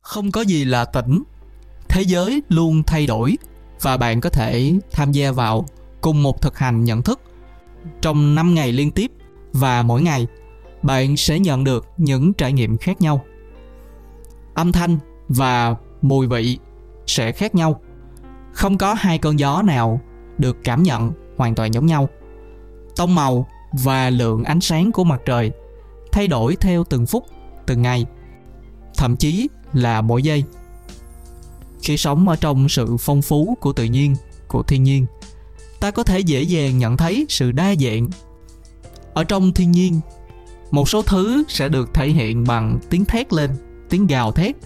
không có gì là tĩnh thế giới luôn thay đổi và bạn có thể tham gia vào cùng một thực hành nhận thức trong 5 ngày liên tiếp và mỗi ngày bạn sẽ nhận được những trải nghiệm khác nhau. Âm thanh và mùi vị sẽ khác nhau. Không có hai cơn gió nào được cảm nhận hoàn toàn giống nhau tông màu và lượng ánh sáng của mặt trời thay đổi theo từng phút, từng ngày, thậm chí là mỗi giây. Khi sống ở trong sự phong phú của tự nhiên, của thiên nhiên, ta có thể dễ dàng nhận thấy sự đa dạng. Ở trong thiên nhiên, một số thứ sẽ được thể hiện bằng tiếng thét lên, tiếng gào thét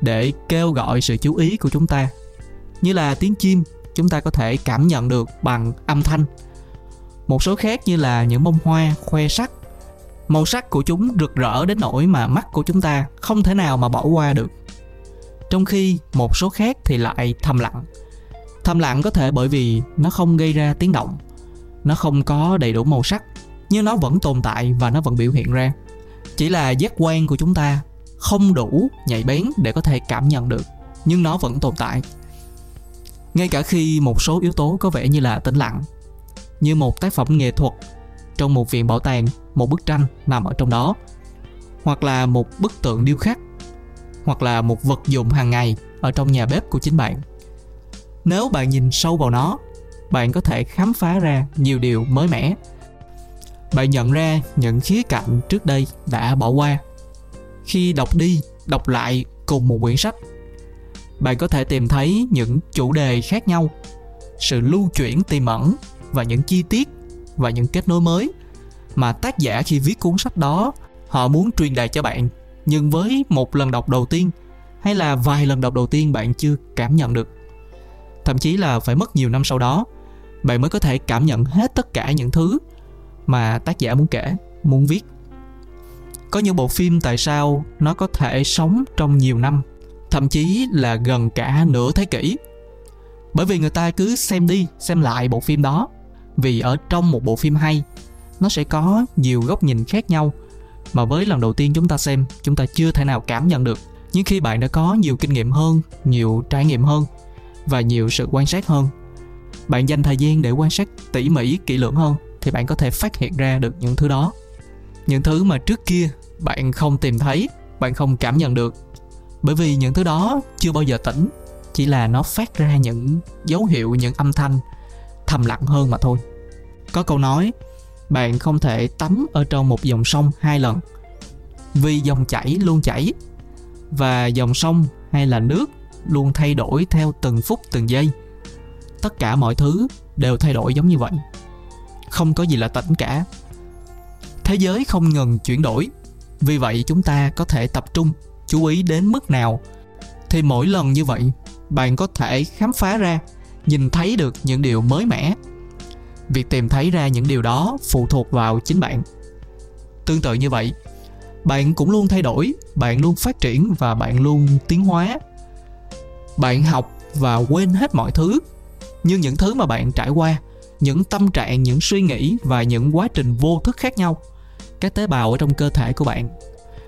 để kêu gọi sự chú ý của chúng ta. Như là tiếng chim, chúng ta có thể cảm nhận được bằng âm thanh một số khác như là những bông hoa, khoe sắc. Màu sắc của chúng rực rỡ đến nỗi mà mắt của chúng ta không thể nào mà bỏ qua được. Trong khi một số khác thì lại thầm lặng. Thầm lặng có thể bởi vì nó không gây ra tiếng động. Nó không có đầy đủ màu sắc, nhưng nó vẫn tồn tại và nó vẫn biểu hiện ra. Chỉ là giác quan của chúng ta không đủ nhạy bén để có thể cảm nhận được, nhưng nó vẫn tồn tại. Ngay cả khi một số yếu tố có vẻ như là tĩnh lặng như một tác phẩm nghệ thuật trong một viện bảo tàng, một bức tranh nằm ở trong đó, hoặc là một bức tượng điêu khắc, hoặc là một vật dụng hàng ngày ở trong nhà bếp của chính bạn. Nếu bạn nhìn sâu vào nó, bạn có thể khám phá ra nhiều điều mới mẻ. Bạn nhận ra những khía cạnh trước đây đã bỏ qua. Khi đọc đi, đọc lại cùng một quyển sách, bạn có thể tìm thấy những chủ đề khác nhau, sự lưu chuyển tiềm ẩn và những chi tiết và những kết nối mới mà tác giả khi viết cuốn sách đó, họ muốn truyền đạt cho bạn. Nhưng với một lần đọc đầu tiên, hay là vài lần đọc đầu tiên bạn chưa cảm nhận được. Thậm chí là phải mất nhiều năm sau đó, bạn mới có thể cảm nhận hết tất cả những thứ mà tác giả muốn kể, muốn viết. Có những bộ phim tại sao nó có thể sống trong nhiều năm, thậm chí là gần cả nửa thế kỷ? Bởi vì người ta cứ xem đi, xem lại bộ phim đó vì ở trong một bộ phim hay, nó sẽ có nhiều góc nhìn khác nhau. Mà với lần đầu tiên chúng ta xem, chúng ta chưa thể nào cảm nhận được nhưng khi bạn đã có nhiều kinh nghiệm hơn, nhiều trải nghiệm hơn và nhiều sự quan sát hơn. Bạn dành thời gian để quan sát tỉ mỉ, kỹ lưỡng hơn thì bạn có thể phát hiện ra được những thứ đó. Những thứ mà trước kia bạn không tìm thấy, bạn không cảm nhận được. Bởi vì những thứ đó chưa bao giờ tỉnh, chỉ là nó phát ra những dấu hiệu, những âm thanh thầm lặng hơn mà thôi. Có câu nói, bạn không thể tắm ở trong một dòng sông hai lần, vì dòng chảy luôn chảy, và dòng sông hay là nước luôn thay đổi theo từng phút từng giây. Tất cả mọi thứ đều thay đổi giống như vậy. Không có gì là tĩnh cả. Thế giới không ngừng chuyển đổi, vì vậy chúng ta có thể tập trung, chú ý đến mức nào. Thì mỗi lần như vậy, bạn có thể khám phá ra nhìn thấy được những điều mới mẻ. Việc tìm thấy ra những điều đó phụ thuộc vào chính bạn. Tương tự như vậy, bạn cũng luôn thay đổi, bạn luôn phát triển và bạn luôn tiến hóa. Bạn học và quên hết mọi thứ, nhưng những thứ mà bạn trải qua, những tâm trạng, những suy nghĩ và những quá trình vô thức khác nhau, các tế bào ở trong cơ thể của bạn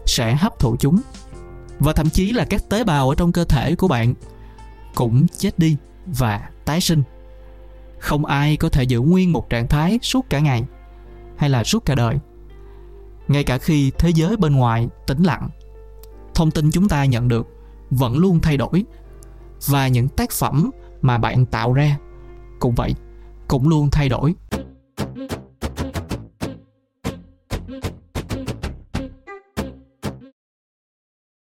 sẽ hấp thụ chúng. Và thậm chí là các tế bào ở trong cơ thể của bạn cũng chết đi và tái sinh. Không ai có thể giữ nguyên một trạng thái suốt cả ngày hay là suốt cả đời. Ngay cả khi thế giới bên ngoài tĩnh lặng, thông tin chúng ta nhận được vẫn luôn thay đổi và những tác phẩm mà bạn tạo ra cũng vậy, cũng luôn thay đổi.